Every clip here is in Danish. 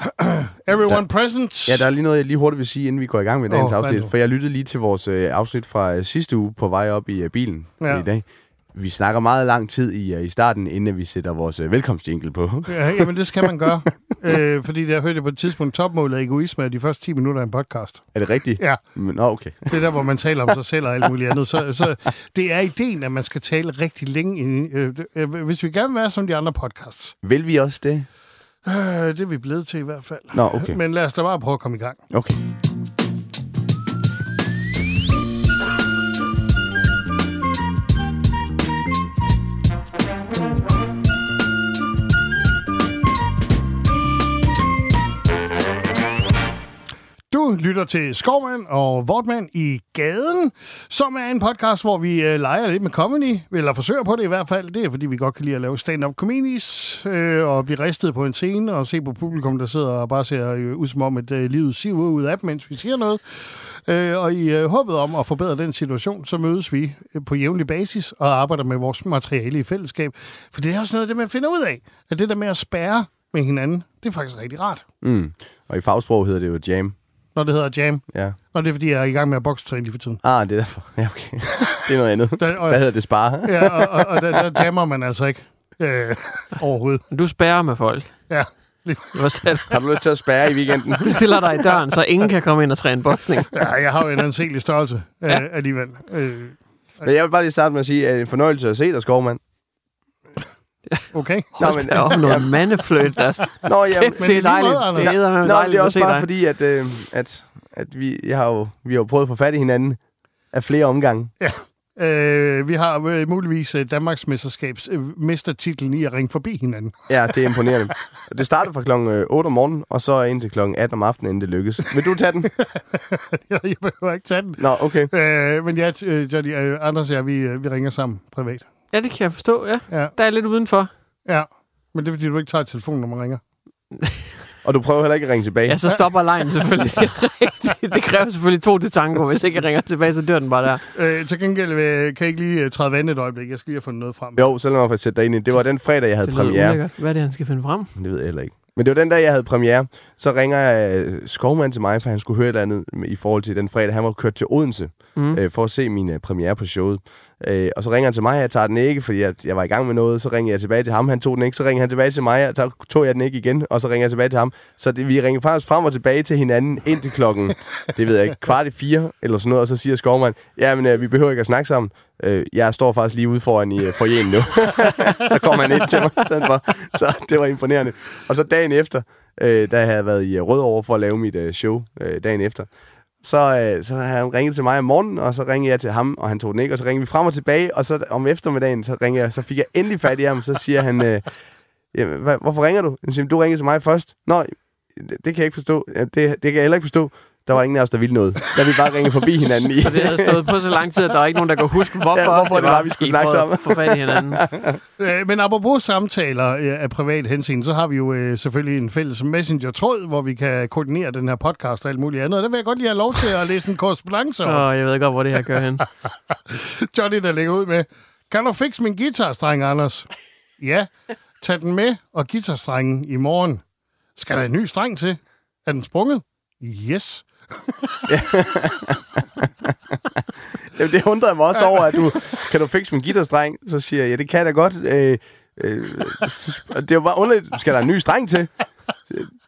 Everyone Der- present. Ja, der er lige noget, jeg lige hurtigt vil sige, inden vi går i gang med dagens oh, afsnit. For jeg lyttede lige til vores øh, afsnit fra øh, sidste uge på vej op i øh, bilen Ja. i dag. Vi snakker meget lang tid i, øh, i starten, inden vi sætter vores øh, velkomstjingle på. Ja, jamen, det skal man gøre. øh, fordi jeg hørte på et tidspunkt topmålet af egoisme af de første 10 minutter af en podcast. Er det rigtigt? Ja. Men, nå, okay. Det er der, hvor man taler om sig selv og alt muligt andet. Så, så det er ideen, at man skal tale rigtig længe. i- Øh, øh, hvis vi gerne vil være som de andre podcasts. Vil vi også det? Øh, det er vi blevet til i hvert fald. Nå, okay. Men lad os da bare prøve at komme i gang. Okay. Du lytter til Skovmand og Vortmand i gaden, som er en podcast, hvor vi øh, leger lidt med comedy, eller forsøger på det i hvert fald. Det er, fordi vi godt kan lide at lave stand-up comedies, øh, og blive ristet på en scene, og se på publikum, der sidder og bare ser øh, ud som om, at øh, livet siver ud af dem, mens vi siger noget. Øh, og i øh, håbet om at forbedre den situation, så mødes vi øh, på jævnlig basis og arbejder med vores materiale i fællesskab. For det er også noget af det, man finder ud af. At det der med at spærre med hinanden, det er faktisk rigtig rart. Mm. Og i fagsprog hedder det jo jam. Når det hedder jam. Ja. Og det er, fordi jeg er i gang med at bokstræne lige for tiden. Ah, det er derfor. Ja, okay. Det er noget andet. Der- og- Hvad hedder det? Spare? Ja, og, og, og der, der jammer man altså ikke øh, overhovedet. Du spærrer med folk. Ja. Du har du lyst til at spærre i weekenden? du stiller dig i døren, så ingen kan komme ind og træne boksning. ja, jeg har jo en anselig størrelse øh, Ja. alligevel. Øh, Men jeg vil bare lige starte med at sige, at det er en fornøjelse at se dig, Skovmand. Okay. Nå, Men, der er jo noget mandeflødt, der Nå, Kæft, det er dejligt. måde. Det er Nå, dejligt det er også bare dig. fordi, at, øh, at, at vi, jeg har jo, vi har jo prøvet at få fat i hinanden af flere omgange. Øh, vi har øh, muligvis øh, Danmarks mesterskabs øh, mestertitlen i at ringe forbi hinanden. Ja, det er imponerende. Det startede fra klokken 8 om morgenen, og så indtil klokken 18 om aftenen, inden det lykkes. Vil du tage den? jeg jeg behøver ikke tage den. Nå, okay. Øh, men ja, øh, Johnny, øh, Anders og jeg, vi, øh, vi ringer sammen privat. Ja, det kan jeg forstå, ja. Ja, Der er lidt udenfor. ja. Men det er, fordi du ikke tager telefonen, når man ringer. Og du prøver heller ikke at ringe tilbage. Ja, så stopper lejen selvfølgelig. Det er kræver selvfølgelig to til tango. Hvis ikke jeg ringer tilbage, så dør den bare der. Øh, til gengæld øh, kan jeg ikke lige øh, træde vand et øjeblik. Jeg skal lige have fundet noget frem. Jo, så lad mig få sætte dig ind i. Det var den fredag, jeg havde Det premiere. ulækkert. Hvad er det, han skal finde frem? Det ved jeg heller ikke. Men det var den dag, jeg havde premiere. Så ringer jeg øh, Skovmand til mig, for han skulle høre et eller andet i forhold til den fredag. Han var kørt til Odense Mm. øh, for at se min øh, premiere på showet. Øh, og så ringer han til mig, jeg tager den ikke, fordi jeg, jeg var i gang med noget. Så ringer jeg tilbage til ham, han tog den ikke. Så ringer han tilbage til mig, og så tog jeg den ikke igen. Og så ringer jeg tilbage til ham. Så det, vi ringer faktisk frem og tilbage til hinanden indtil klokken, det ved jeg ikke, kvart i fire eller sådan noget. Og så siger Skovmand, ja, men øh, vi behøver ikke at snakke sammen. Øh, jeg står faktisk lige ude foran i øh, forjen nu. så kommer han ind til mig i stedet for. Så det var imponerende. Og så dagen efter, øh, da jeg havde været i øh, Rødovre for at lave mit øh, show øh, dagen efter, så, øh, så han ringede til mig om morgenen, og så ringede jeg til ham, og han tog den ikke, og så ringede vi frem og tilbage, og så om eftermiddagen, så, ringede jeg, så fik jeg endelig fat i ham, så siger han, øh, "Jamen, hvorfor ringer du? Han siger, du ringede til mig først. Nå, det, det kan jeg ikke forstå. Det, det kan jeg heller ikke forstå. Der var ingen af os, der ville noget. Der vi bare ringe forbi hinanden i. Så det havde stået på så lang tid, at der er ikke nogen, der kan huske, hvorfor, Ja, hvorfor det var, vi skulle snakke sammen. Få fat i hinanden. Øh, Men apropos samtaler øh, af privat hensyn, så har vi jo øh, selvfølgelig en fælles messenger-tråd, hvor vi kan koordinere den her podcast og alt muligt andet. Og der vil jeg godt lige have lov til at læse en korrespondence op. Og jeg ved godt, hvor det her kører hen. Johnny, der ligger ud med, kan du fikse min guitarstreng, Anders? Ja, tag den med og guitarstrengen i morgen. Skal der en ny streng til? Er den sprunget? Yes. Jamen, det undrede mig også over, at du... Kan du fikse min guitarstreng? Så siger jeg, ja, det kan jeg da godt. Øh, øh, det var bare underligt. Skal der en ny streng til?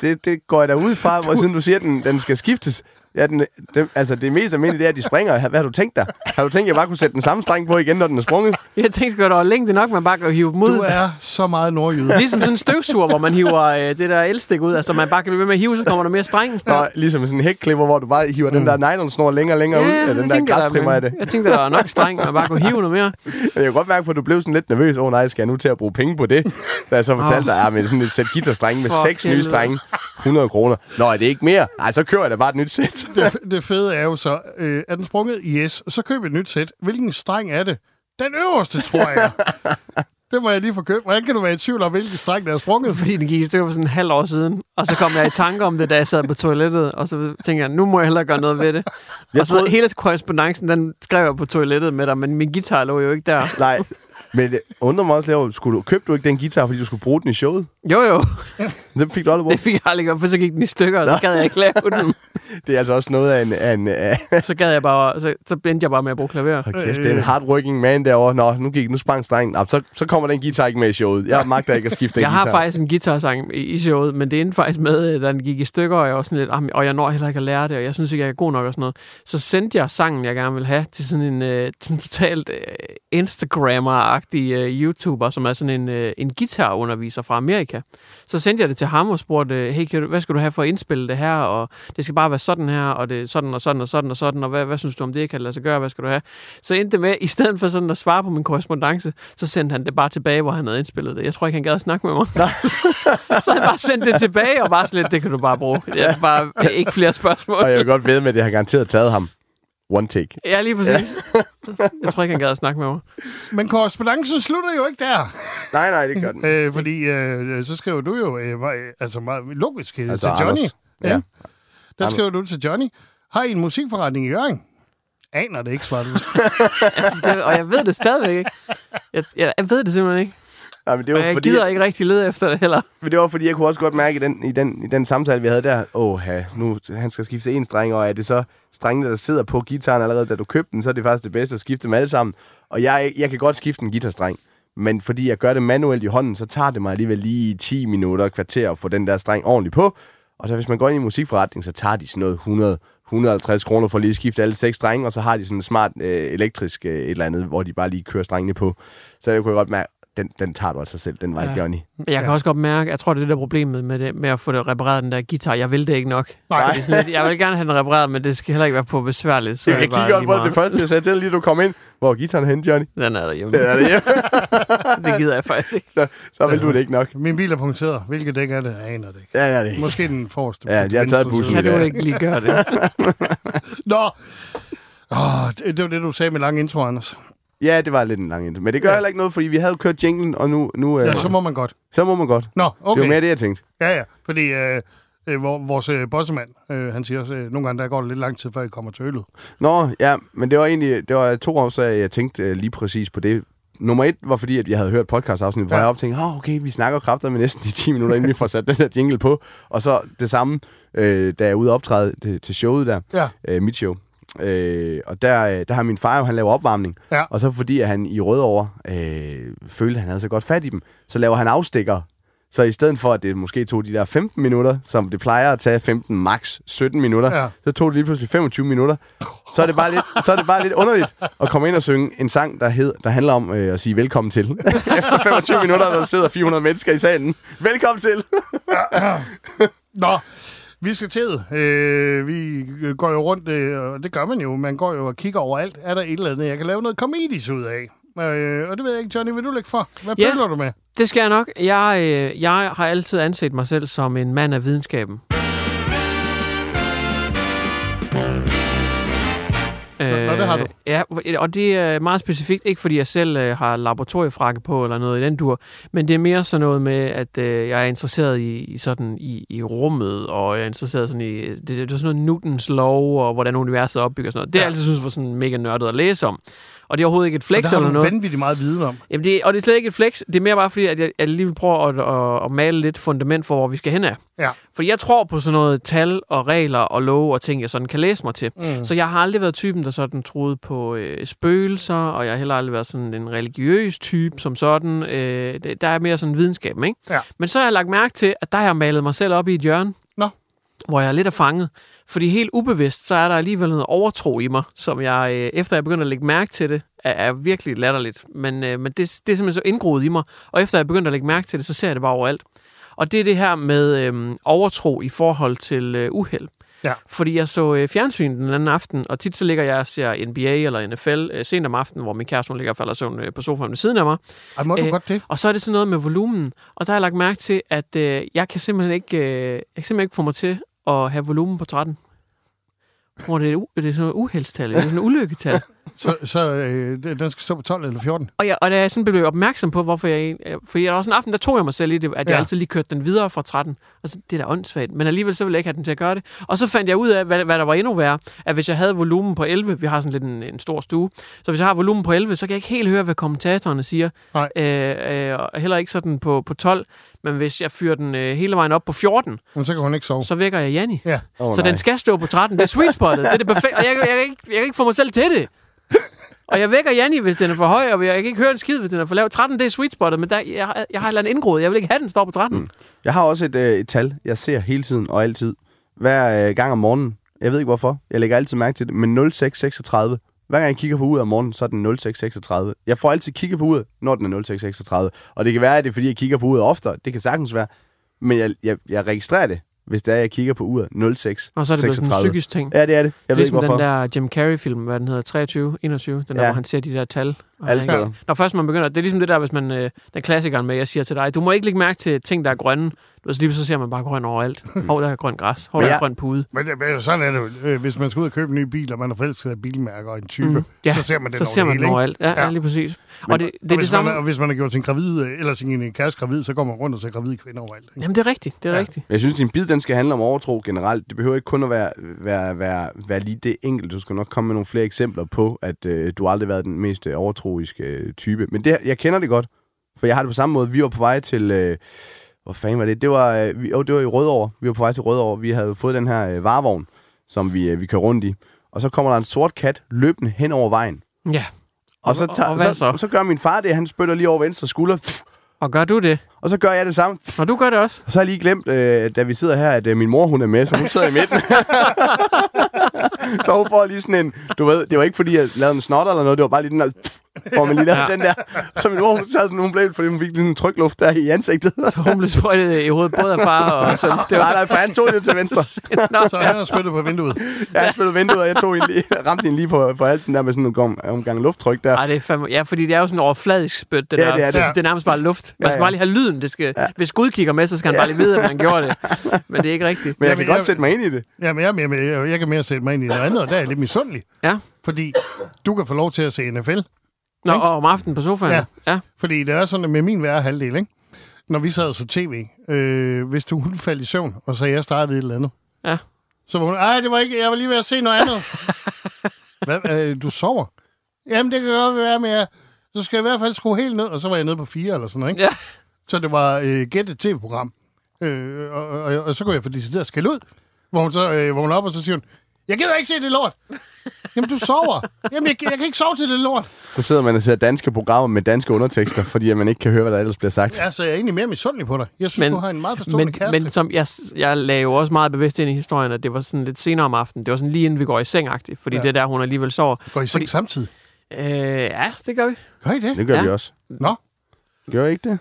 Det, det går jeg da ud fra, hvor siden du siger, at den, den skal skiftes. Ja, den, det, altså, det mest almindelige det er, at de springer. Hvad har du tænkt dig? Har du tænkt, at jeg bare kunne sætte den samme streng på igen, når den er sprunget? Jeg tænkte at der var længde nok, man bare kan hive dem ud. Du er så meget nordjyde. Ligesom sådan en støvsuger, hvor man hiver øh, det der elstik ud. Altså, man bare kan blive ved med at hive, så kommer der mere streng. Nå, ligesom sådan en hækklipper, hvor du bare hiver den der nylonsnor længere og længere ud. Ja, den der græstrimmer af det. Jeg tænkte, der var nok streng, man bare kunne hive noget mere. Jeg kan godt mærke på, at du blev sådan lidt nervøs. Åh oh, nej, skal jeg nu til at bruge penge på det? Da jeg så fortalte dig, at med sådan et sæt guitarstrenge med seks nye helvede. strenge, 100 kroner. Nå, er det ikke mere? Nej, så kører jeg da bare et nyt sæt. Det, det fede er jo så, øh, er den sprunget? Yes. Så køb et nyt sæt. Hvilken streng er det? Den øverste, tror jeg. det må jeg lige få købt. Hvordan kan du være i tvivl om, hvilken streng, der er sprunget? Fordi den gik i stykker for sådan en halv år siden. Og så kom jeg i tanke om det, da jeg sad på toilettet. Og så tænkte jeg, nu må jeg hellere gøre noget ved det. Jeg og så troede- hele korrespondancen, den skrev jeg på toilettet med dig. Men min guitar lå jo ikke der. Nej, men det undrer mig også skulle du, købte du ikke den guitar, fordi du skulle bruge den i showet? Jo, jo. Den fik du aldrig Det brugt. fik jeg aldrig gjort, for så gik den i stykker, og så gad jeg ikke lave den. Det er altså også noget af en... Af en af, Så gad jeg bare, så, så endte jeg bare med at bruge klaver. hold kæft, det er en hardworking man derovre. Nå, nu, gik, nu sprang strengen. Nå, så, så kommer den guitar ikke med i showet. Jeg magter ikke at skifte den Jeg har guitar. faktisk en guitarsang i, i showet, men det endte faktisk med, at den gik i stykker, og jeg var sådan lidt, "Ah, og jeg når heller ikke at lære det, og jeg synes ikke, jeg er god nok og sådan noget. Så sendte jeg sangen, jeg gerne vil have, til sådan en øh, sådan totalt øh, Instagrammer-agtig øh, YouTuber, som er sådan en, øh, en guitarunderviser fra Amerika. Så sendte jeg det til ham og spurgte, hey, kan du, hvad skal du have for at indspille det her, og det skal bare være sådan her, og det er sådan og sådan og sådan og sådan, og hvad, hvad synes du om det, kan det lade sig gøre, hvad skal du have? Så endte det med, i stedet for sådan at svare på min korrespondence, så sendte han det bare tilbage, hvor han havde indspillet det. Jeg tror ikke, han gad at snakke med mig. så han bare sendt det tilbage, og bare sådan lidt, det kan du bare bruge. Det er bare ikke flere spørgsmål. Og jeg vil godt ved med, at det har garanteret taget ham one take. Ja, lige præcis. Jeg tror ikke, han gad at snakke med mig. Men korrespondancen slutter jo ikke der. Nej, nej, det gør den. Øh, fordi øh, så skriver du jo øh, altså meget logisk øh, Altså, til Johnny. Anders. Ja. Ja. Der Anders. skriver du til Johnny. Har I en musikforretning i Jørgen? Aner det ikke, svarer du. Det, og jeg ved det stadigvæk ikke. Jeg, jeg, jeg ved det simpelthen ikke. Nej, men det Og var jeg fordi, gider ikke rigtig lede efter det heller. Men det var fordi, jeg kunne også godt mærke i den, i den, i den samtale, vi havde der, åh, nu han skal skifte en streng, og er det så strengene, der sidder på gitaren allerede, da du købte den, så er det faktisk det bedste at skifte dem alle sammen. Og jeg, jeg kan godt skifte en guitarstreng, men fordi jeg gør det manuelt i hånden, så tager det mig alligevel lige 10 minutter, kvarter at få den der streng ordentligt på. Og så hvis man går ind i musikforretning, så tager de sådan noget 100 150 kroner for lige at skifte alle seks strenge, og så har de sådan en smart øh, elektrisk øh, et eller andet, hvor de bare lige kører strengene på. Så jeg kunne godt mærke, den, den tager du altså selv, den var Ja. ja. Johnny. Jeg kan også godt mærke, jeg tror, det er det der problemet med, det, med at få det repareret, den der guitar. Jeg vil det ikke nok. Nej. Fordi sådan jeg vil gerne have den repareret, men det skal heller ikke være på besværligt. Så Jeg, jeg det kigger også på det, det første, jeg sagde til lige du kom ind. Hvor er gitaren hen, Johnny? Den er derhjemme. Den er det hjemme. det gider jeg faktisk ikke. Så, så vil du det ikke nok. Min bil er punkteret. Hvilket dæk er det? Jeg aner det ikke. Ja, ja, det er ikke. Måske den forreste. Ja, jeg har taget bussen. Kan du ikke lige gøre det? Nå! Oh, det, det var det, du sagde med lang intro, Anders. Ja, det var lidt en lang intro. Men det gør Ja. heller ikke noget, fordi vi havde kørt jinglen, og nu, nu øh, Ja, så må man godt. så må man godt. Nå, Okay. Det var mere det, jeg tænkte. Ja, ja. Fordi øh, øh, vor- vores øh, bossemand, øh, han siger også, øh, nogle gange der går det lidt lang tid, før I kommer til øllet. Nå, ja, men det var egentlig det var to årsager, jeg tænkte øh, lige præcis på det. Nummer et var fordi, at jeg havde hørt podcastafsnit, hvor Ja. jeg op tænkte, oh, okay, vi snakker kræfter med næsten de 10 minutter, inden vi får sat den der jingle på. Og så det samme, øh, da jeg er ude og optræde det, til showet der, Ja. øh, mit show. Øh, og der, øh, der har min far jo, han laver opvarmning. Ja. Og så fordi at han i Rødovre øh, følte, at han havde så godt fat i dem, så laver han afstikker. Så i stedet for, at det måske tog de der 15 minutter, som det plejer at tage 15, max 17 minutter, Ja. ja. så tog det lige pludselig 25 minutter. Så er det bare lidt, så er det bare lidt underligt at komme ind og synge en sang, der, hed, der handler om øh, at sige velkommen til. Efter 25 minutter, der sidder 400 mennesker i salen. Velkommen til! Nå, vi skal til. Øh, vi går jo rundt, øh, og det gør man jo. Man går jo og kigger overalt. Er der et eller andet, jeg kan lave noget komedies ud af? Øh, og det ved jeg ikke, Johnny, vil du lægge for? Hvad Ja. du med? Det skal jeg nok. Jeg, øh, jeg har altid anset mig selv som en mand af videnskaben. Nå, nå, det har du. Ja, og det er meget specifikt, ikke fordi jeg selv øh, har laboratoriefrakke på eller noget i den dur, men det er mere sådan noget med, at øh, jeg er interesseret i, i sådan i, i rummet, og jeg er interesseret sådan i, det, det er sådan noget Newtons lov, og hvordan universet er opbygget og sådan noget. Det har Ja. jeg altid synes var sådan mega nørdet at læse om. Og det er overhovedet ikke et Og flex der har eller du noget. vanvittigt meget viden om. Jamen det, og det er slet ikke et flex. Det er mere bare fordi, at jeg, jeg lige vil prøve at, at, at male lidt fundament for, hvor vi skal hen af. Ja. For jeg tror på sådan noget tal og regler og love og ting, jeg sådan kan læse mig til. Mm. Så jeg har aldrig været typen, der sådan troede på øh, spøgelser, og jeg har heller aldrig været sådan en religiøs type som sådan. Øh, det, der er mere sådan videnskaben, ikke? Ja. Men så har jeg lagt mærke til, at der har jeg malet mig selv op i et hjørne. Nå. Hvor jeg er lidt er fanget. Fordi helt ubevidst, så er der alligevel noget overtro i mig, som jeg, øh, efter jeg begyndte at lægge mærke til det, er, er virkelig latterligt. Men, øh, men det, det er simpelthen så indgroet i mig. Og efter jeg begyndte at lægge mærke til det, så ser jeg det bare overalt. Og det er det her med øh, overtro i forhold til øh, uheld. Ja. Fordi jeg så øh, fjernsyn den anden aften, og tit så ligger jeg og ser NBA eller NFL øh, sent om aftenen, hvor min kæreste hun ligger og falder søvn øh, på sofaen ved siden af mig. Ej, må du Øh, godt det? Og så er det sådan noget med volumen. Og der har jeg lagt mærke til, at øh, jeg kan simpelthen ikke, øh, jeg kan simpelthen ikke få mig til at have volumen på 13. Hvor det er, u- det er sådan noget uheldstal, det er sådan et ulykketal. Så, så øh, den skal stå på 12 eller 14? Og, jeg, og da jeg sådan blev opmærksom på, hvorfor jeg... øh, For jeg var sådan en aften, der tog jeg mig selv i det, at jeg Ja. altid lige kørte den videre fra 13. Og så, det er da åndssvagt. Men alligevel så ville jeg ikke have den til at gøre det. Og så fandt jeg ud af, hvad, hvad der var endnu værre, at hvis jeg havde volumen på 11, vi har sådan lidt en, en stor stue, så hvis jeg har volumen på 11, så kan jeg ikke helt høre, hvad kommentatorerne siger. Nej. Øh, øh, og heller ikke sådan på, på 12. Men hvis jeg fyrer den øh, hele vejen op på 14, Men så kan hun ikke sove. så vækker jeg Janni. Ja. Oh, Så den skal stå på 13. Det er sweet spottet. Det er det perfekte. Og jeg, jeg, jeg, kan ikke, jeg kan ikke få mig selv til det. Og jeg vækker Janni, hvis den er for høj, og jeg kan ikke høre en skid, hvis den er for lav. 13, det er sweet spottet, men der, jeg, jeg har et eller andet indgroet. Jeg vil ikke have, den står på 13. Mm. Jeg har også et, øh, et tal, jeg ser hele tiden og altid. Hver øh, gang om morgenen. Jeg ved ikke hvorfor. Jeg lægger altid mærke til det. Men 0636. Hver gang jeg kigger på uret om morgenen, så er den 0636. Jeg får altid kigget på uret, når den er 0636. Og det kan være, at det er, fordi jeg kigger på uret oftere. Det kan sagtens være. Men jeg, jeg, jeg registrerer det, hvis det er, jeg kigger på uret 0636. Og så er det blevet sådan en psykisk ting. Ja, det er det. Jeg ved ikke ligesom hvorfor. den der Jim Carrey-film, hvad den hedder, 23, 21, den der, Ja. hvor han ser de der tal. Alle steder. Når først man begynder, det er ligesom det der, hvis man, øh, den klassikeren med, jeg siger til dig, du må ikke lægge mærke til ting, der er grønne. Du ved, så lige så ser man bare grøn overalt. Hov, der er grøn græs. Hov, der er jeg- grøn pude. Men, det, men sådan er det jo. Øh, Hvis man skal ud og købe en ny bil, og man er forelsket af bilmærker og en type, mm. Ja, så ser man den så over ser det man hele, den overalt. Ja, ja. Ja. ja, lige præcis. Men- og det, det og, er det hvis samme... man, og hvis man har gjort sin gravid, øh, eller sin kæreste gravid, så går man rundt og ser gravide kvinder overalt. Ikke? Jamen, det er rigtigt. Det er Ja. rigtigt. Jeg synes, din bid, den skal handle om overtro generelt. Det behøver ikke kun at være, være, være, være lige det enkelt. Du skal nok komme med nogle flere eksempler på, at øh, du aldrig har været den mest øh, overtroiske øh, type. Men det, jeg kender det godt, for jeg har det på samme måde. Vi var på vej til... Øh, hvor fanden var det? Det var, øh, vi, oh, det var i Rødovre. Vi var på vej til Rødovre. Vi havde fået den her øh, varevogn, som vi, øh, vi kører rundt i. Og så kommer der en sort kat løbende hen over vejen. Ja. Og, så, og- tager, og hvad så, så? så gør min far det, han spytter lige over venstre skulder. Og gør du det? Og så gør jeg det samme. Og du gør det også? Og så har jeg lige glemt, øh, da vi sidder her, at øh, min mor hun er med, så hun sidder i midten. så hun får lige sådan en, du ved, det var ikke fordi, jeg lavede en snot eller noget, det var bare lige den der, hvor man lige lavede Ja. den der. Så min mor, sad sådan, hun blev, fordi hun fik lige en trykluft der i ansigtet. Så hun blev sprøjtet i hovedet både af far og søn. Det Nej, nej, for han tog det til venstre. Nå, Så han har spyttet på vinduet. Jeg spillede vinduet, og jeg tog hende lige, ramte hende lige på, på halsen der med sådan en gang, omgang lufttryk der. Ej, det er fandme, ja, fordi det er jo sådan overfladisk spyt, det Ja, der. det er det. det er nærmest bare luft. Man Ja, skal ja. bare lige have lyden. Det skal, Hvis Gud kigger med, så skal han bare lige vide, at man gjorde det. Men det er ikke rigtigt. Men jeg Jamen, kan godt jeg- sætte mig ind i det. Ja, men jeg, jeg, jeg, jeg kan mere sætte mig ind i noget andet, og der er jeg lidt misundelig. Ja. Fordi du kan få lov til at se NFL. Nå, og om aftenen på sofaen. Ja. ja. Fordi det er sådan med min værre halvdel, ikke? Når vi sad og så tv, øh, hvis du hun faldt i søvn, og så jeg startede et eller andet. Ja. Så var hun, ej, det var ikke, jeg var lige ved at se noget andet. Hvad, øh, du sover? Jamen, det kan godt være, men jeg, så skal jeg i hvert fald skrue helt ned, og så var jeg nede på fire eller sådan noget, ikke? Ja. Så det var øh, Gæt et tv-program. Øh, og, og, og, så kunne jeg få decideret skæld ud, hvor hun, så, øh, hvor hun er op, og så siger hun, jeg gider ikke se det lort. Jamen, du sover. Jamen, jeg, jeg kan ikke sove til det lort. Så sidder man og ser danske programmer med danske undertekster, fordi at man ikke kan høre, hvad der ellers bliver sagt. Ja, så jeg er egentlig mere misundelig på dig. Jeg synes, men, du har en meget forstående men, kæreste. men som jeg, jeg lagde jo også meget bevidst ind i historien, at det var sådan lidt senere om aftenen. Det var sådan lige inden vi går i seng -agtigt, fordi Ja. det er der, hun alligevel sover. Går I seng fordi, samtidig? Øh, ja, det gør vi. Gør I det? Det gør Ja. vi også. Nå, Gør I ikke det?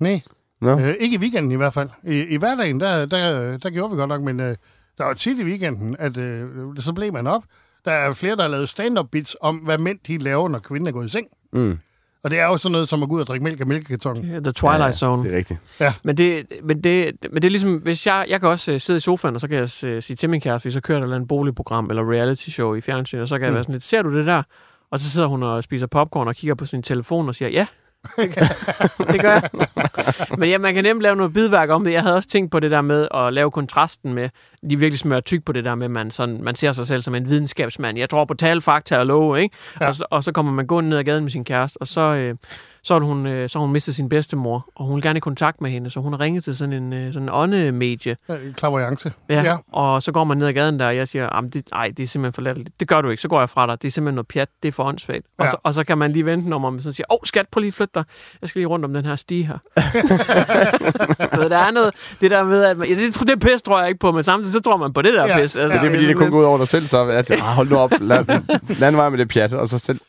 nej. Nå. Øh, ikke i weekenden i hvert fald. I, i hverdagen, der, der, der gjorde vi godt nok, men øh, der var tit i weekenden, at øh, så blev man op. Der er flere, der har lavet stand-up bits om, hvad mænd de laver, når kvinden er gået i seng. Mm. Og det er jo sådan noget, som at gå ud og drikke mælk af mælkekarton. Ja, The Twilight Ja, Zone. Det er rigtigt. Men det, men, det, men det er ligesom, hvis jeg, jeg kan også uh, sidde i sofaen, og så kan jeg uh, sige til min kæreste, hvis så kører der et eller andet boligprogram eller reality show i fjernsyn, og så kan jeg Mm. være sådan lidt, ser du det der? Og så sidder hun og spiser popcorn og kigger på sin telefon og siger, ja, det gør jeg. Men ja, man kan nemt lave noget bidværk om det. Jeg havde også tænkt på det der med at lave kontrasten med, de virkelig smører tyk på det der med, at man, sådan, man ser sig selv som en videnskabsmand. Jeg tror på tal, fakta og love, ikke? Ja. Og, så, og så kommer man gående ned ad gaden med sin kæreste, og så, øh, så, har hun, øh, så har hun mistet sin bedstemor, og hun vil gerne i kontakt med hende, så hun har ringet til sådan en, øh, sådan en åndemedie. Øh, Klaverjance. Ja, Ja. ja. Og så går man ned ad gaden der, og jeg siger, "Jamen, det, ej, det er simpelthen for latterligt. Det gør du ikke, så går jeg fra dig. Det er simpelthen noget pjat, det er for åndssvagt. Ja. Ja. Og, så, og så kan man lige vente, når man sådan siger, åh, oh, skat, prøv lige at flytte dig. Jeg skal lige rundt om den her stige her. så der er noget, det der med, at man, ja, det, det pis tror jeg ikke på, men samtidig så tror man på det der Ja. pis. Altså, Så det er fordi, det kun går ud over dig selv, så altså, ah, hold nu op, lad, lad en vej med det pjat, og så selv...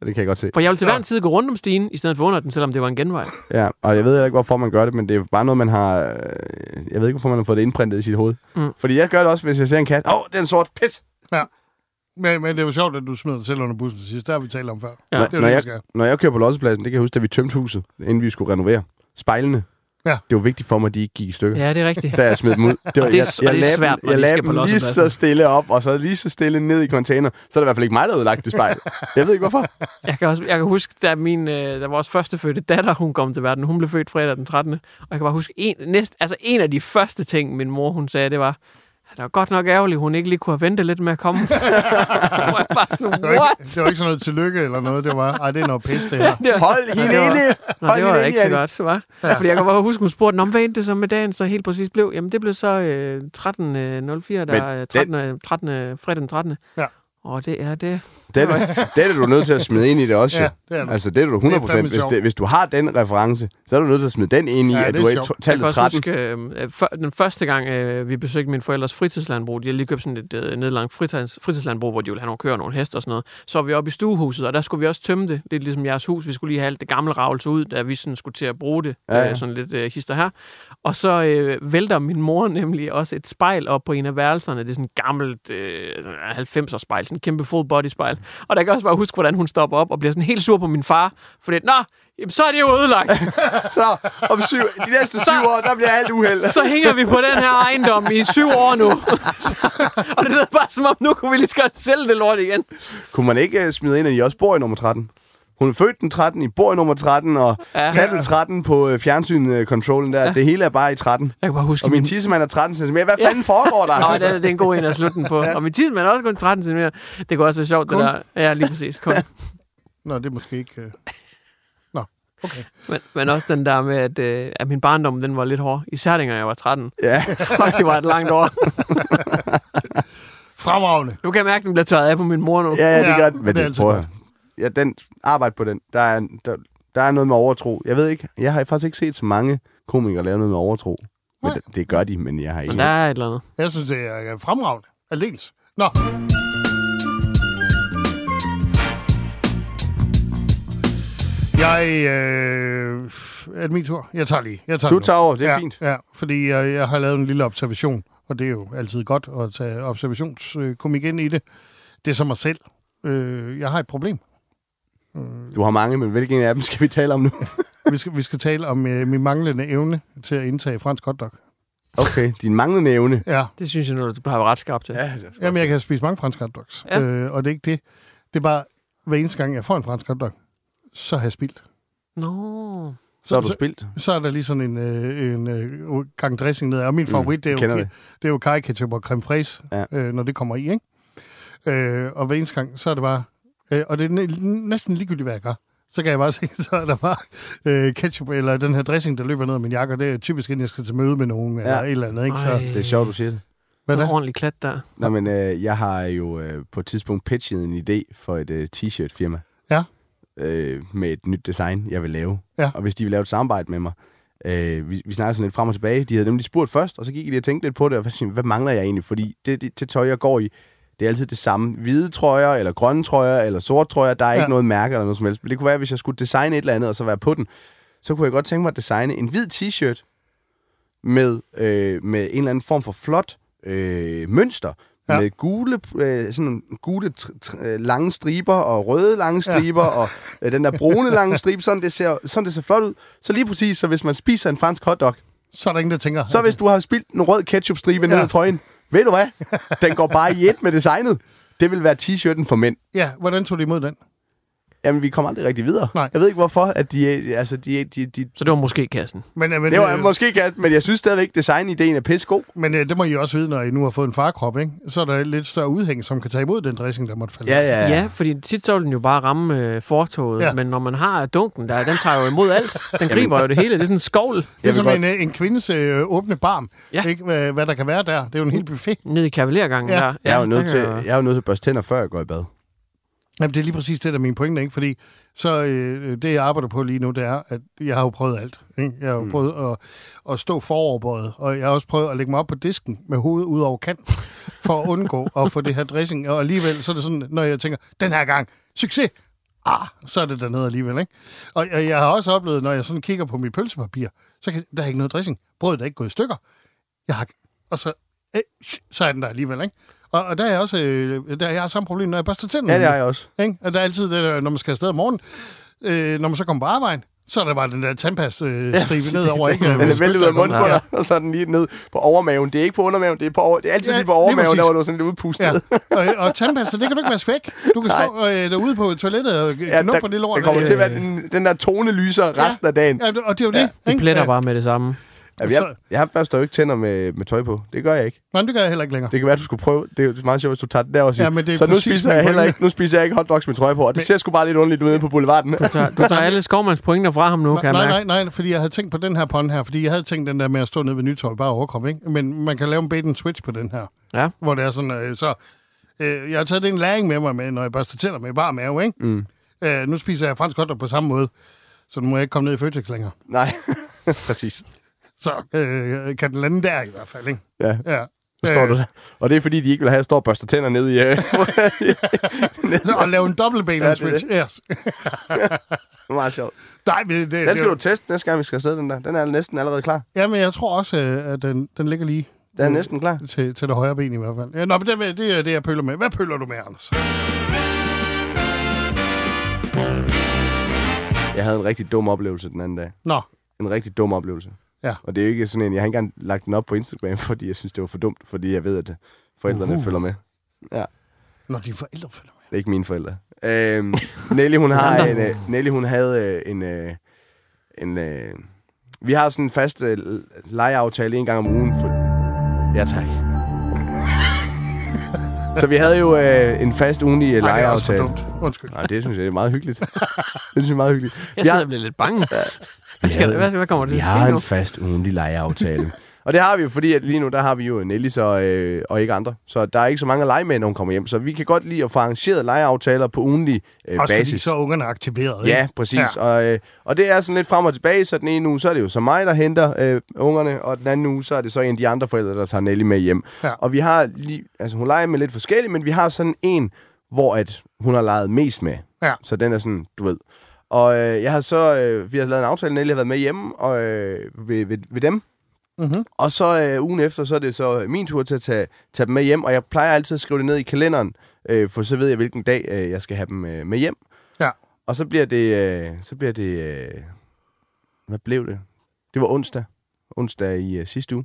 Ja, Det kan jeg godt se. For jeg vil til Ja. hver en tid gå rundt om stigen, i stedet for under den, selvom det var en genvej. Ja, og jeg ved ikke, hvorfor man gør det, men det er bare noget, man har... øh, Jeg ved ikke, hvorfor man har fået det indprintet i sit hoved. Mm. Fordi jeg gør det også, hvis jeg ser en kat. Åh, oh, det er en sort pis! Men, men det er jo sjovt, at du smider dig selv under bussen til sidst. Der har vi talt om før. Ja. Når, Det er når, det, jeg, vi skal. når jeg kører på lossepladsen, det kan jeg huske, da vi tømte huset, inden vi skulle renovere. Spejlene. Ja. Det var vigtigt for mig, at de ikke gik i stykker. Ja, det er rigtigt. Da jeg smed dem ud. Det var, Og det er- jeg, og jeg det er lagde svært, dem, jeg de lagde dem lige så stille op, og så lige så stille ned i container. Så er det i hvert fald ikke mig, der havde lagt det spejl. Jeg ved ikke, hvorfor. Jeg kan, også, jeg kan huske, da, min, øh, da vores første fødte datter, hun kom til verden, hun blev født fredag den 13. Og jeg kan bare huske, en, næst, altså en af de første ting, min mor hun sagde, det var, det var godt nok ærgerligt, hun ikke lige kunne have ventet lidt med at komme. Var bare sådan, Det var, ikke, det var ikke sådan noget tillykke eller noget. Det var, ej, det er noget pis, det her. Det var, Hold hende det var- inde! Nå, Hold det var hende ikke så godt, så var. Ja. Fordi jeg kan bare huske, hun spurgte, "Nå, hvad endte det så med dagen så helt præcis blev? Jamen, det blev så øh, 13.04, der Men er 13, øh, 13, øh, fredag den 13. Ja. Og det er det. Det er, det, er du nødt til at smide ind i det også. Ja, det er du. Altså, det er du 100 fandme Hvis, det, hvis du har den reference, så er du nødt til at smide den ind i, Ja, at du er tallet også 13. huske, øh, for, den første gang, øh, vi besøgte mine forældres fritidslandbrug, de havde lige købt sådan et øh, nedlangt fritids, fritidslandbrug, hvor de ville have nogle køer og nogle heste og sådan noget. Så var vi oppe i stuehuset, og der skulle vi også tømme det, lidt ligesom jeres hus. Vi skulle lige have alt det gamle ravelse ud, da vi sådan skulle til at bruge det, Ja, ja. Øh, sådan lidt øh, hister her. Og så øh, vælter min mor nemlig også et spejl op på en af værelserne. Det er sådan et gammelt øh, 90'er spejl, sådan et kæmpe full body spejl. Og der kan også bare huske, hvordan hun stopper op og bliver sådan helt sur på min far, fordi, nå, jamen, så er det jo ødelagt. Så om syv, de næste Så- syv år, der bliver alt uheld. så hænger vi på den her ejendom i syv år nu. og det lyder bare som om, nu kunne vi lige så godt sælge det lort igen. Kunne man ikke uh, smide ind, at I også bor i nummer 13? Hun er født den 13, I bor i nummer 13, og ja. Ja. tallet 13 på uh, fjernsyn-controllen der. Ja. Det hele er bare i 13. Jeg kan bare huske, Og min tissemand er 13 cm. Hvad fanden foregår der? Nå, det, er, det er en god en at slutte den på. Og min tidsmand er også kun 13 cm. Det kunne også være sjovt, Kun? det der. Ja, lige præcis. Kun. Nå, det er måske ikke... Øh... Nå, okay. Men, men også den der med, at, øh, at min barndom, den var lidt hård. Især dengang jeg var 13. Ja. Fuck, det var et langt år. Fremragende. Nu kan jeg mærke, at den bliver tørret af på min mor nu. Ja, ja, det Ja, gør det. det Men er det, altid Ja, den, arbejde på den. Der er, der, der er noget med overtro. Jeg ved ikke, jeg har faktisk ikke set så mange komikere lave noget med overtro. Men det, det gør de, men jeg har ikke. Men der er et eller andet. Jeg synes, det er fremragende. Aldeles. Nå. Jeg... Øh, er det min tur? Jeg tager lige. Jeg tager Du tager over, det er ja, fint. Ja, fordi jeg, jeg har lavet en lille observation, og det er jo altid godt at tage observationskomik ind i det. Det er som mig selv. Øh, jeg har et problem. Du har mange, men hvilken af dem skal vi tale om nu? Vi skal, vi skal tale om øh, min manglende evne til at indtage fransk hotdog. Okay, din manglende evne. Ja, Det synes jeg nu, du plejer at være ret skarp til. Ja. Jamen, jeg kan spise mange franske hotdogs. Ja. Øh, og det er ikke det. Det er bare, hver eneste gang, jeg får en fransk hotdog, så har jeg spildt. Nå. Så har du spildt. Så er der lige sådan en, øh, en øh, gang dressing ned. Og min favorit, det, er jo, det. det er jo kaj ketchup og creme fraise, Ja. øh, når det kommer i, ikke? Øh, og hver eneste gang, så er det bare... Øh, og det er næ- næsten ligegyldigt, hvad jeg gør. Så kan jeg bare se, så er der bare øh, ketchup eller den her dressing, der løber ned af min jakke, og det er typisk, inden jeg skal til møde med nogen ja. eller et eller andet, ikke? Så, Ej, Det er sjovt, du siger det. hvad er det? ordentlig klat der. Nå, men øh, jeg har jo øh, på et tidspunkt pitchet en idé for et øh, t-shirt firma. Ja. Øh, med et nyt design, jeg vil lave. Ja. Og hvis de vil lave et samarbejde med mig. Øh, vi, vi snakker sådan lidt frem og tilbage. De havde nemlig spurgt først, og så gik de og tænkte lidt på det, og hvad, hvad mangler jeg egentlig? Fordi det, det, det tøj, jeg går i, det er altid det samme. Hvide trøjer, eller grønne trøjer, eller sort trøjer. Der er Ja. ikke noget mærke eller noget som helst. Men det kunne være, hvis jeg skulle designe et eller andet, og så være på den, så kunne jeg godt tænke mig at designe en hvid t-shirt med, øh, med en eller anden form for flot øh, mønster, ja. med gule, øh, sådan gule øh, lange striber og røde lange striber ja. og øh, den der brune lange stribe, sådan det, ser, sådan det ser flot ud. Så lige præcis, så hvis man spiser en fransk hotdog, Så er der ingen, der tænker... så hvis du har spildt en rød ketchup-stribe ja. ned i trøjen, ved du hvad? Den går bare i et med designet. Det vil være t-shirten for mænd. Ja, hvordan tog du imod den? Jamen, vi kommer aldrig rigtig videre. Nej. Jeg ved ikke, hvorfor, at de, altså, de, de, de, Så det var måske kassen. Men, øh, men, det var øh, måske kan, men jeg synes stadigvæk, designideen er pisse god. men øh, det må I også vide, når I nu har fået en farkrop, ikke? Så er der et lidt større udhæng, som kan tage imod den dressing, der måtte falde. Ja, ja, Ja, fordi tit så vil den jo bare ramme øh, fortoget, Ja. ja. men når man har dunken der, den tager jo imod alt. Den griber jo det hele. Det er sådan en skovl Det er som godt- en, øh, en kvindes øh, åbne barm. Ja. Ikke? Hvad, hvad der kan være der. Det er jo en hel buffet. ned i kavalergangen Ja. der. Jeg er jo nødt til, jeg er jo nødt til at børste tænder, før jeg går i bad. Jamen, det er lige præcis det, der er min pointe, ikke? Fordi så øh, det, jeg arbejder på lige nu, det er, at jeg har jo prøvet alt. Ikke? Jeg har jo mm. prøvet at, at stå foroverbøjet, og jeg har også prøvet at lægge mig op på disken med hovedet ud over kanten, for at undgå at få det her dressing. Og alligevel, så er det sådan, når jeg tænker, den her gang, succes! Ah, så er det dernede alligevel, ikke? Og jeg, jeg har også oplevet, når jeg sådan kigger på mit pølsepapir, så kan, der er ikke noget dressing. Brødet er ikke gået i stykker. Jeg har, og så, øh, så er den der alligevel, ikke? Og, og der er jeg også, øh, der er jeg har samme problem, når jeg børster tænderne. Ja, det har jeg også. Ikke? Og der er altid det, der, når man skal afsted om morgenen, øh, når man så kommer på arbejde, så er der bare den der tandpas-stribe øh, stribe nedover. Ikke? Den er væltet ud af munden på kommer. dig, og så er den lige ned på overmaven. Det er ikke på undermaven, det er, på over, det er altid Ja, lige på overmaven, der hvor du er sådan lidt udpustet. Ja. Og, og tandpasta, det kan du ikke vaske væk. Du kan Nej. stå øh, derude på toilettet og Ja, knuppe på det lort. der kommer Øh, til at være den, den der tone lyser resten af dagen. Ja, og det er jo det. Det ikke? pletter Ja. bare med det samme. Ja, jeg, jeg børster jo ikke tænder med, med tøj på. Det gør jeg ikke. Nej, det gør jeg heller ikke længere. Det kan være, du skulle prøve. Det er meget sjovt, hvis du tager den der og siger, Ja, men det er så nu spiser, jeg heller ikke, nu spiser jeg ikke hotdogs med trøje på. Og det Men- ser sgu bare lidt underligt ud på boulevarden. Du tager, du tager alle skovmands pointer fra ham nu, kan jeg Nej, nej, nej, fordi jeg havde tænkt på den her pond her, fordi jeg havde tænkt den der med at stå nede ved Nytorv, bare overkrop, ikke? Men man kan lave en bait and switch på den her. Ja. Hvor det er sådan, øh, så... Øh, jeg har taget den læring med mig, med, når jeg børster tænder med bare mave, ikke? Mm. Øh, nu spiser jeg fransk hotdog på samme måde, så nu må jeg ikke komme ned i Føtex længere. Nej, præcis. Så øh, kan den lande der i hvert fald, ikke? Ja, Ja. så står du der. Og det er fordi, de ikke vil have, at jeg står og børster tænder ned i... Øh, Så at lave en dobbelt bait Ja, and det er switch. Yes. meget sjovt. Nej, men det, det, Den skal du det, teste næste gang, vi skal afsted, den der. Den er næsten allerede klar. ja, men jeg tror også, øh, at den, den ligger lige Den er næsten klar. til, til det højre ben i hvert fald. Ja, nå, men det, det er det, jeg pøller med. Hvad pøller du med, Anders? Jeg havde en rigtig dum oplevelse den anden dag. Nå, En rigtig dum oplevelse. Ja. Og det er jo ikke sådan en, jeg har ikke engang lagt den op på Instagram, fordi jeg synes, det var for dumt, fordi jeg ved, at forældrene Uhu. følger med. når dine forældre følger med. Det er ikke mine forældre. Øhm, Nelly, hun har en, øh, Nelly, hun havde øh, en, øh, en øh, vi har sådan en fast øh, legeaftale en gang om ugen. For, ja, tak. Så vi havde jo øh, en fast ugenlig øh, Nej, det er også for dumt. Undskyld. Nej, det synes jeg er meget hyggeligt. det synes jeg er meget hyggeligt. Jeg Vi har- sidder og bliver lidt bange. Hvad, skal, hvad, hvad kommer det vi til at har ske nu? en fast ugentlig legeaftale. Og det har vi jo, fordi at lige nu, der har vi jo Nelly så, øh, og ikke andre. Så der er ikke så mange at lege med, når hun kommer hjem. Så vi kan godt lide at få arrangeret legeaftaler på ugenlig øh, Også basis. så er ungerne aktiveret. Ja, ikke? præcis. Ja. Ja. Og, øh, og det er sådan lidt frem og tilbage, så den ene uge, så er det jo så mig, der henter øh, ungerne, og den anden uge, så er det så en af de andre forældre, der tager Nelly med hjem. Ja. Og vi har lige, altså hun leger med lidt forskelligt, men vi har sådan en, hvor at hun har leget mest med. Ja. Så den er sådan, du ved. Og øh, jeg har så, øh, vi har lavet en aftale, Nelly har været med hjemme og, øh, ved, ved, ved dem. Mhm. Og så øh, ugen efter, så er det så min tur til at tage, tage dem med hjem, og jeg plejer altid at skrive det ned i kalenderen, øh, for så ved jeg, hvilken dag øh, jeg skal have dem øh, med hjem. Ja. Og så bliver det, øh, så bliver det, øh, hvad blev det? Det var onsdag. Onsdag i øh, sidste uge.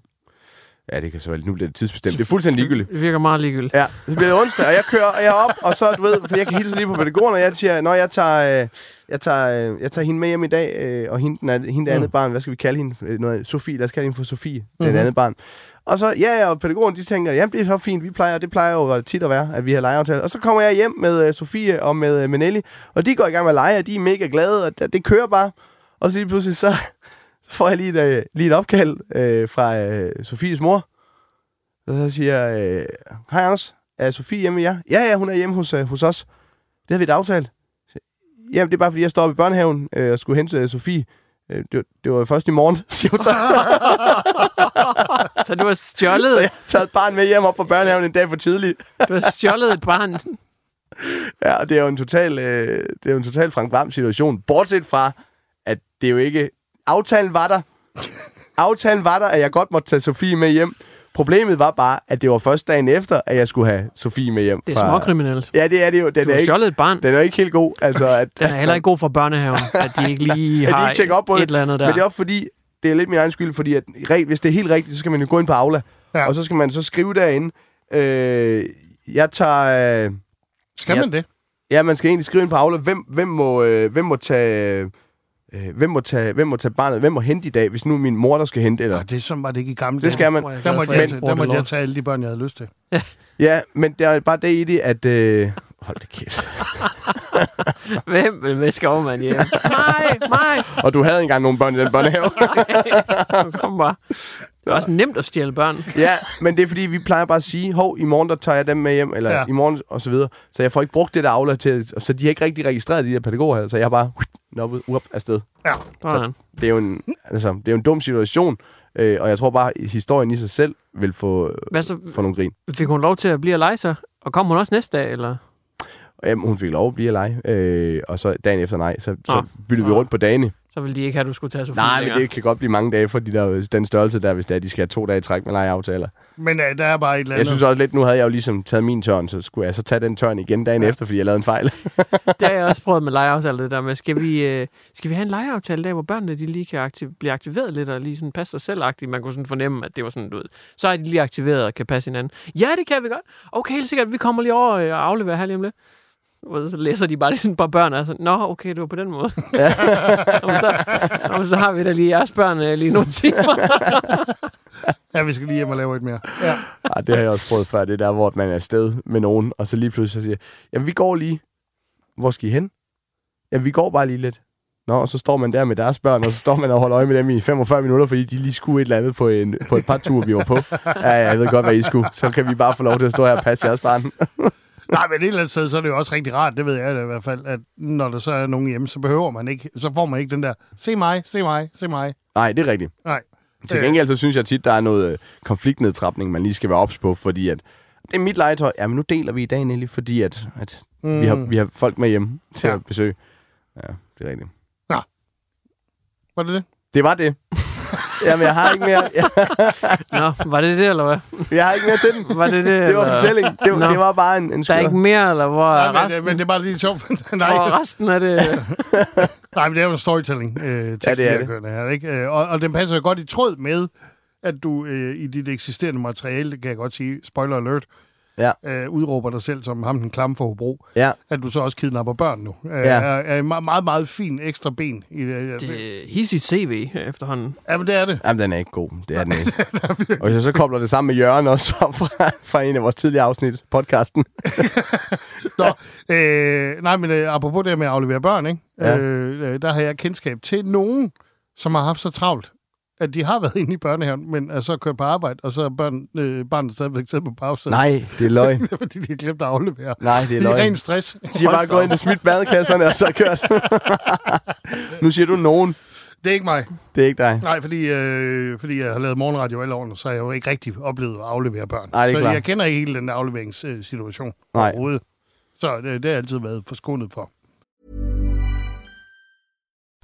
Ja, det kan så nu bliver det tidsbestemt. Det er fuldstændig ligegyldigt. Det virker meget ligegyldigt. Ja, så bliver det onsdag, og jeg kører og jeg er op, og så, du ved, for jeg kan hilse lige på pædagogen, og jeg siger, når jeg tager, øh, jeg tager, øh, jeg tager hende med hjem i dag, øh, og hende, den er, hende det andet Mm. barn, hvad skal vi kalde hende? Noget, Sofie, lad os kalde hende for Sofie, mm-hmm. Mhm. det andet barn. Og så, ja, ja, og pædagogen, de tænker, ja, det er så fint, vi plejer, det plejer jo tit at være, at vi har legeaftale. Og så kommer jeg hjem med øh, Sofie og med, med Nelly, og de går i gang med at lege, og de er mega glade, og det, det kører bare. Og så lige pludselig, så, så får jeg lige et, øh, lige et opkald øh, fra øh, Sofies mor, og så siger jeg, øh, hej Anders, er Sofie hjemme med jer? Ja, ja, hun er hjemme hos, øh, hos os. Det har vi da aftalt. Så, Jamen, det er bare, fordi jeg står oppe i børnehaven øh, og skulle hente øh, Sofie. Øh, det, var- det var først i morgen, siger hun så. Så du har stjålet, Så jeg har taget et barn med hjem op fra børnehaven en dag for tidligt. du har stjålet et barn. Ja, og det er jo en total, øh, det er jo en total Frank Varm situation. Bortset fra, at det er jo ikke... Aftalen var der. Aftalen var der, at jeg godt måtte tage Sofie med hjem. Problemet var bare, at det var først dagen efter, at jeg skulle have Sofie med hjem. Det er småkriminelt. Ja, det er det jo. Den Du er, ikke, et barn. den er ikke helt god. Altså, at, Den er heller ikke god for børnehaven, at de ikke lige har de ikke op på et det. eller andet der. Men det er også fordi, det er lidt min egen skyld, fordi at, hvis det er helt rigtigt, så skal man jo gå ind på Aula, Ja. og så skal man så skrive derinde, øh, jeg tager... Øh, Skal Ja. man det? Ja, man skal egentlig skrive ind på Aula, hvem, hvem, må, øh, hvem må tage... Øh, hvem, må tage, hvem må tage barnet? Hvem må hente i dag, hvis nu er min mor, der skal hente? Eller? Nå, det er sådan var det ikke i gamle Det skal man. Er Der glad måtte, jeg, der, det måtte jeg tage alle de børn, jeg havde lyst til. Ja, men der er bare det i det, at... Øh, hold da kæft. Hvem vil med skovmand hjem? mig, mig. Og du havde engang nogle børn i den børnehave. Kom bare. Det er også nemt at stjæle børn. ja, men det er fordi, vi plejer bare at sige, hov, i morgen der tager jeg dem med hjem, eller Ja. i morgen og så videre. Så jeg får ikke brugt det der Aula til, så de har ikke rigtig registreret de der pædagoger her, så jeg har bare noppet up afsted. Ja. Sådan. Det er jo en, altså, det er jo en dum situation, øh, og jeg tror bare, at historien i sig selv vil få, Hvad så? få nogle grin. Fik hun lov til at blive og lege sig? Og kom hun også næste dag, eller? Jamen, hun fik lov at blive at lege, øh, og så dagen efter nej, så, så Nå. byttede vi rundt på dagene. Så ville de ikke have, at du skulle tage Sofie Nej, men det kan godt blive mange dage for de der, den størrelse der, hvis det er, de skal have to dage i træk med legeaftaler. Men uh, der er bare et eller Jeg andet. synes også lidt, nu havde jeg jo ligesom taget min tørn, så skulle jeg så tage den tørn igen dagen ja. efter, fordi jeg lavede en fejl. Det har jeg også prøvet med legeaftale, det der med, skal vi, øh, skal vi have en legeaftale der, hvor børnene de lige kan aktiv- blive aktiveret lidt, og lige sådan passe sig selv -agtigt. Man kunne sådan fornemme, at det var sådan, du ved, så er de lige aktiveret og kan passe hinanden. Ja, det kan vi godt. Okay, helt sikkert, vi kommer lige over øh, og afleverer her lige om lidt. Og så læser de bare lige sådan et par børn, og så, nå, okay, det var på den måde. Ja. så, og så har vi da lige jeres børn øh, lige nogle timer. Ja, vi skal lige hjem og lave et mere. Ja. Ej, det har jeg også prøvet før, det der, hvor man er afsted med nogen, og så lige pludselig så siger, jamen vi går lige. Hvor skal I hen? Jamen vi går bare lige lidt. Nå, og så står man der med deres børn, og så står man og holder øje med dem i 45 minutter, fordi de lige skulle et eller andet på, en, på et par ture, vi var på. Ja, ja, jeg ved godt, hvad I skulle. Så kan vi bare få lov til at stå her og passe jeres barn. Nej, men et eller andet sted, så er det jo også rigtig rart, det ved jeg i hvert fald, at når der så er nogen hjemme, så behøver man ikke, så får man ikke den der, se mig, se mig, se mig. Nej, det er rigtigt. Nej. Til gengæld så synes jeg tit, der er noget øh, konfliktnedtrapning, man lige skal være ops på, fordi at det er mit legetøj. Ja, men nu deler vi i dag, Nelly, fordi at, at mm. vi, har, vi har folk med hjem til Ja. at besøge. Ja, det er rigtigt. Var det det? Det var det. Jamen, jeg har ikke mere, jeg, Nå, var det det, eller hvad? jeg har ikke mere til den. Var det det? Det var eller? fortælling. Det var, Nå. det var bare en, en Der er ikke mere, eller hvor er Nej, men, resten? men, det er bare lige sjovt. Nej, er resten af det? nej, men det er jo en storytelling. Øh, Ja, det er det. Her, ikke? Øh, Og, og den passer jo godt i tråd med, at du øh, i dit eksisterende materiale, det kan jeg godt sige, spoiler alert, Ja. øh, udråber dig selv som ham den klamme for Hobro, Ja, at du så også kidnapper børn nu. Øh, Ja. er, er en meget, meget, meget fin ekstra ben i det. det er hissigt CV efterhånden. Ja, men det er det. Jamen, den er ikke god. Det er den ikke. og hvis jeg så kobler det sammen med Jørgen også fra, fra en af vores tidligere afsnit, podcasten. Nå, øh, nej, men øh, apropos det med at aflevere børn, ikke? Ja. Øh, øh, der har jeg kendskab til nogen, som har haft så travlt, at de har været inde i børnehaven, men er så kørt på arbejde, og så er børn, øh, barnet stadigvæk siddet på pause. Nej, det er løgn. fordi de har glemt at aflevere. Nej, det er Det er løgn. ren stress. De har bare gået ind og smidt badekasserne, og så kørt. nu siger du nogen. Det er ikke mig. Det er ikke dig. Nej, fordi, øh, fordi jeg har lavet morgenradio alle årene, så har jeg jo ikke rigtig oplevet at aflevere børn. Nej, det er så klart. jeg kender ikke hele den der afleveringssituation Nej. overhovedet. Så det, det har jeg altid været forskånet for.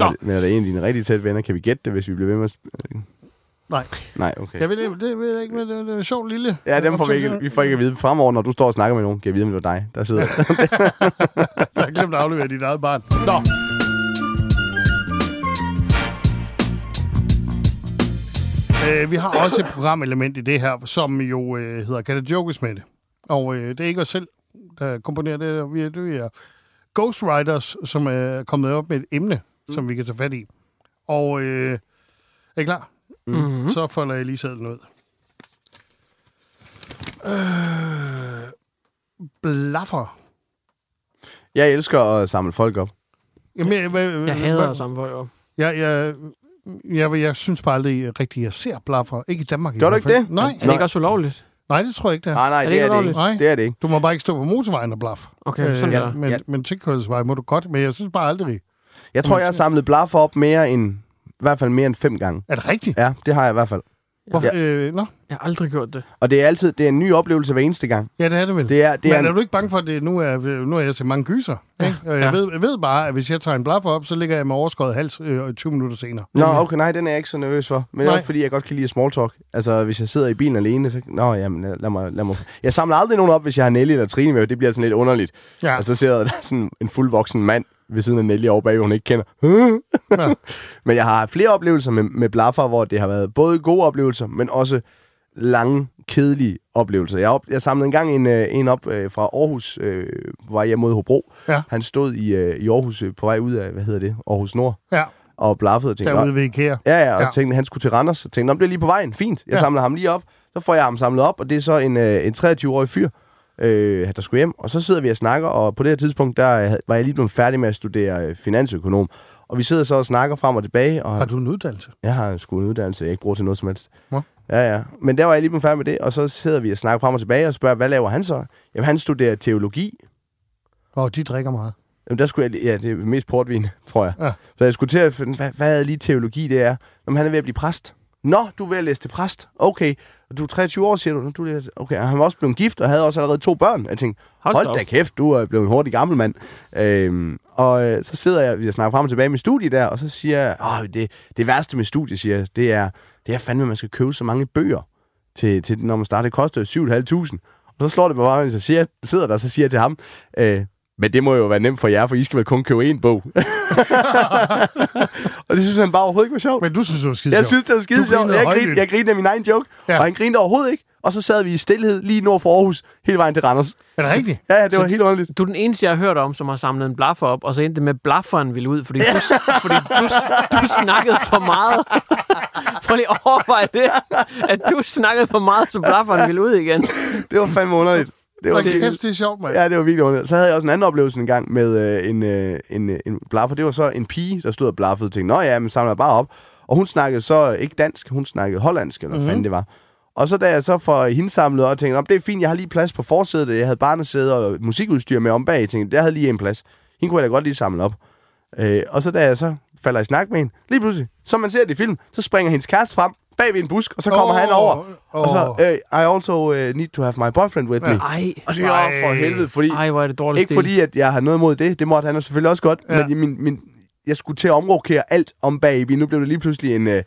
Nå. Men, er det en af dine rigtig tætte venner? Kan vi gætte det, hvis vi bliver ved med at... sp- Nej, Nej, okay. jeg ved, det, det ved jeg ikke, men det, det er en sjov lille... Ja, dem får vi ikke, vi får ikke at vide. Fremover, når du står og snakker med nogen, kan jeg vide, om det var dig, der sidder. Jeg har glemt at aflevere dit eget barn. Nå. Øh, vi har også et programelement i det her, som jo øh, hedder Kan det jokes med det? Og øh, det er ikke os selv, der komponerer det. Vi er, det er ghostwriters, som er kommet op med et emne, mm. som vi kan tage fat i. Og øh, er I klar? Mm-hmm. Så folder jeg lige sædlen ud. Øh, blaffer. jeg elsker at samle folk op. Jamen, jeg, jeg, Jeg hader at samle folk op. Jeg, jeg, Jeg, jeg synes bare aldrig rigtigt, jeg ser blaffer. Ikke i Danmark i Gør du ikke det? Nej. Er det ikke også ulovligt? Nej, det tror jeg ikke, det er. Nej, nej, Er det det, er det ikke. Nej. Det er det ikke. Du må bare ikke stå på motorvejen og blaffe. Okay, sådan ja. der. men, Ja. men tilkørselsvej må du godt, men jeg synes bare aldrig. Jeg tror, jeg har samlet blaffer op mere end, i hvert fald mere end fem gange. Er det rigtigt? Ja, det har jeg i hvert fald. Hvorfor, øh, nå? Jeg har aldrig gjort det. Og det er altid det er en ny oplevelse hver eneste gang. Ja, det er det vel. Det er, det men er, er en, du ikke bange for, at det nu er, nu er jeg til mange gyser? Ikke? Og jeg, ja. ved, jeg ved bare, at hvis jeg tager en blaffer op, så ligger jeg med overskåret hals øh, 20 minutter senere. Nå, okay, nej, den er jeg ikke så nervøs for. Men det er Nej. fordi, jeg godt kan lide small talk. Altså, hvis jeg sidder i bilen alene, så... Nå, jamen, lad, lad, mig, lad mig... Jeg samler aldrig nogen op, hvis jeg har Nelly eller Trine med. Det bliver sådan lidt underligt. Ja. Og så jeg, der er sådan en fuldvoksen mand ved siden af Nelly over bag, hun ikke kender. Ja. Men jeg har flere oplevelser med, med blaffer, hvor det har været både gode oplevelser, men også lange, kedelige oplevelser. Jeg, op, jeg samlede engang en, øh, en op øh, fra Aarhus, øh, på vej hjem mod Hobro. Ja. Han stod i, øh, i Aarhus øh, på vej ud af, hvad hedder det, Aarhus Nord, Ja, og blaffede og tænkte, "Nå, derude ved IKEA. Ja, ja, og Ja. tænkte, han skulle til Randers. Og tænkte, "Nå, det bliver lige på vejen. Fint. Jeg ja. samler ham lige op. Så får jeg ham samlet op, og det er så en, øh, en 23-årig fyr, øh, der skulle hjem. Og så sidder vi og snakker, og på det her tidspunkt, der øh, var jeg lige blevet færdig med at studere øh, finansøkonom. Og vi sidder så og snakker frem og tilbage, og Har du en uddannelse? jeg har sgu en uddannelse, jeg ikke bruger til noget som helst. Nå. Ja, ja. Men der var jeg lige blevet færdig med det, og så sidder vi og snakker frem og tilbage og spørger, hvad laver han så? Jamen, han studerer teologi. Og de drikker meget. Jamen, der skulle jeg, ja, det er mest portvin, tror jeg. Ja. Så jeg skulle til at finde, hvad, hvad er lige teologi det er? Jamen, han er ved at blive præst. Nå, du er ved at læse til præst. Okay. Og du er 23 år, siger du. du er, okay. Han var også blevet gift og havde også allerede to børn. Jeg tænkte, Hold hold, da kæft, du er blevet en hurtig gammel mand. Øhm, og øh, så sidder jeg, vi snakker frem og tilbage med studiet der, og så siger jeg, Åh, det, det værste med studiet, siger jeg, det er, det er fandme, at man skal købe så mange bøger, til, til når man starter. Det koster jo 7.500. Og så slår det mig bare, hvis jeg siger, sidder der, så siger jeg til ham, øh, men det må jo være nemt for jer, for I skal vel kun købe én bog. og det synes han bare overhovedet ikke var sjovt. Men du synes, det var skide Jeg synes, det var skide sjovt. Jeg grinede, jeg grinede af min egen joke, Ja. og han grinede overhovedet ikke. Og så sad vi i stillhed lige nord for Aarhus, hele vejen til Randers. Er det rigtigt? Ja, det var helt underligt. Du er den eneste, jeg har hørt om, som har samlet en blaffer op, og så endte med, at blafferen ville ud, fordi, du, fordi du, du snakkede for meget. Prøv lige at overveje det, at du snakkede for meget, så blafferen ville ud igen. Det var fandme underligt. Det var virkelig, kæft, det er sjovt, mand. ja, det var virkelig underligt. Så havde jeg også en anden oplevelse en gang med øh, en, øh, en, øh, en blaffer. Det var så en pige, der stod og blaffede og tænkte, nå ja, men samler bare op. Og hun snakkede så ikke dansk, hun snakkede hollandsk, eller hvad Mhm. fanden det var. Og så da jeg så får hende samlet og tænkte, "Nå, det er fint, jeg har lige plads på forsædet. Jeg havde barnesæde og musikudstyr med om bag. Jeg tænkte, jeg havde lige en plads. Hende kunne jeg da godt lige samle op. Øh, og så da jeg så falder i snak med hende, lige pludselig, som man ser det i film, så springer hendes kæreste frem bag ved en busk, og så kommer Åh, han over. åh. Og så, øh, I also uh, need to have my boyfriend with me. Ej, Og det er for helvede, fordi... ej, hvor er det dårligt Ikke fordi, at jeg har noget imod det. Det måtte han selvfølgelig også godt. Ja. Ja. Men min, min, jeg skulle til at omrokere alt om bag i bilen. Nu blev det lige pludselig en, øh,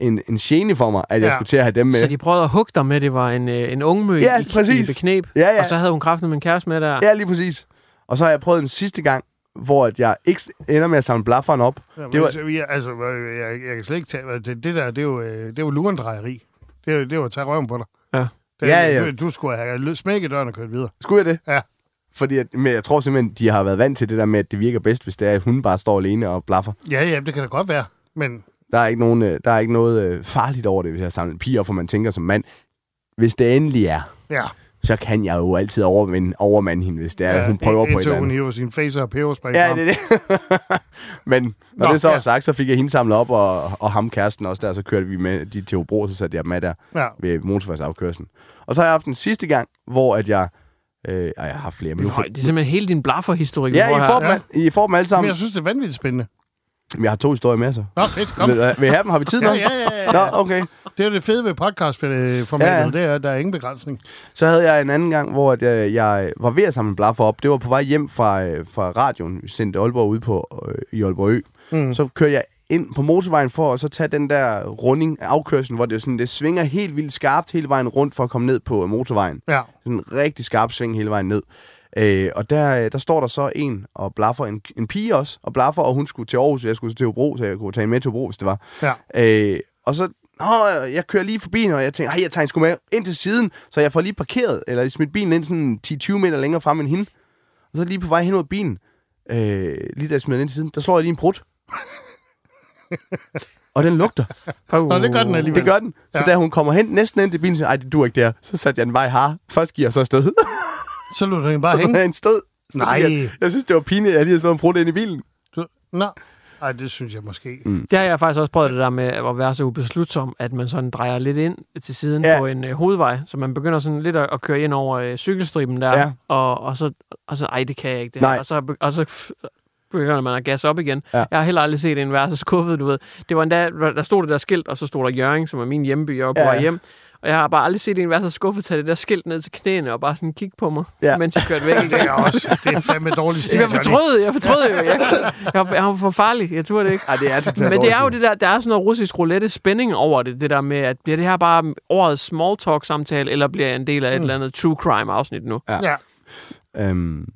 en, en gene for mig, at jeg Ja. skulle til at have dem med. Så de prøvede at hugge dig med, at det var en, øh, en ungmø Ja, i, i præcis. beknæb. Ja, ja. Og så havde hun kraften med en kæreste med der. Ja, lige præcis. Og så har jeg prøvet en sidste gang, hvor at jeg ikke ender med at samle blafferen op. Jamen, Det var- altså, jeg, altså, øh, jeg, jeg kan slet ikke tage... Det, det der, det er jo, øh, det er jo lurendrejeri. Det er det er jo at tage røven på dig. Ja. Det, Ja, ja. Du, du skulle have smækket døren og kørt videre. Skulle jeg det? Ja. Fordi at, men jeg tror simpelthen, de har været vant til det der med, at det virker bedst, hvis det er, at hun bare står alene og blaffer. Ja, ja, det kan da godt være. Men Der er ikke, nogen, øh, der er ikke noget øh, farligt over det, hvis jeg samler en pige op, for man tænker som mand, hvis det endelig er, ja, så kan jeg jo altid overvinde, overmande hende, hvis det er, ja ja, hun prøver på et eller hun andet. hiver sin face og peberspray Ja, det er det. Men når Nå, det så er ja. sagt, så fik jeg hende samlet op, og, og ham kæresten også der, så kørte vi med de til Hobro, så satte jeg dem med der Ja. ved motorvejsafkørslen. Og så har jeg haft en sidste gang, hvor at jeg... Øh, jeg har flere, men nu... Det er, det er simpelthen hele din blaffer-historik. Ja, får I her. får, dem, al- I får dem alle Men sammen. jeg synes, det er vanvittigt spændende. Jeg har to historier med, så. Nå, fedt, kom. Vil, vil I have dem? Har vi tid nu? Ja, ja, ja, ja. Nå, okay. Det er jo det fede ved podcastformatet, Ja, ja, det er, at der er ingen begrænsning. Så havde jeg en anden gang, hvor jeg, jeg var ved at samle blaffer op. Det var på vej hjem fra, øh, fra radioen. Vi sendte Aalborg ud på, øh, i Aalborg Ø. Mm. Så kørte jeg ind på motorvejen for at så tage den der runding af afkørslen, hvor det, er sådan, det svinger helt vildt skarpt hele vejen rundt for at komme ned på øh, motorvejen. Ja. Sådan en rigtig skarp sving hele vejen ned. Øh, og der, øh, der står der så en og blaffer, en, en pige også, og blaffer, og hun skulle til Aarhus, og jeg skulle til Hobro, så jeg kunne tage hende med til Hobro, hvis det var. Ja. Øh, og så, Nå, jeg kører lige forbi hende, og jeg tænker, jeg tager hende sgu med ind til siden, så jeg får lige parkeret, eller smidt bilen ind sådan 10-20 meter længere frem end hende. Og så lige på vej hen mod bilen, øh, lige da jeg smider den ind til siden, der slår jeg lige en brud. og den lugter. Nå, det gør den alligevel. Det gør den. Så Ja. da hun kommer hen næsten ind til bilen, så ej, det dur ikke der. Så satte jeg en vej har. Først giver jeg så stød. Så lå den bare så hænge. jeg en stød. Nej. Jeg, jeg synes, det var pinligt, at jeg lige havde slået en ind i bilen. Du- Nå. Ej, det synes jeg måske. Mm. Det har jeg faktisk også prøvet det der med at være så ubeslutsom, at man sådan drejer lidt ind til siden Ja. på en øh, hovedvej, så man begynder sådan lidt at, at køre ind over øh, cykelstriben der, Ja. og, og, så, og så, ej, det kan jeg ikke. Det Nej. Og så, og så begynder man at gasse op igen. Ja. Jeg har heller aldrig set en være så skuffet, du ved. Det var endda, der stod det der skilt, og så stod der Jørgen, som er min hjemby, jeg var på Ja. hjem. Og jeg har bare aldrig set en være så skuffet tage det der skilt ned til knæene og bare sådan kigge på mig, Ja. ja. mens jeg kørte væk. Det er også, det er fandme dårligt stil. Jeg fortrød, jeg fortrød jo. Jeg, jeg, jeg var for farlig, jeg tror det ikke. Ej, det er totalt Men det er jo det der, der er sådan noget russisk roulette spænding over det, det der med, at bliver det her bare årets small talk samtale, eller bliver jeg en del af et Mm. eller andet true crime afsnit nu? Ja. Øhm,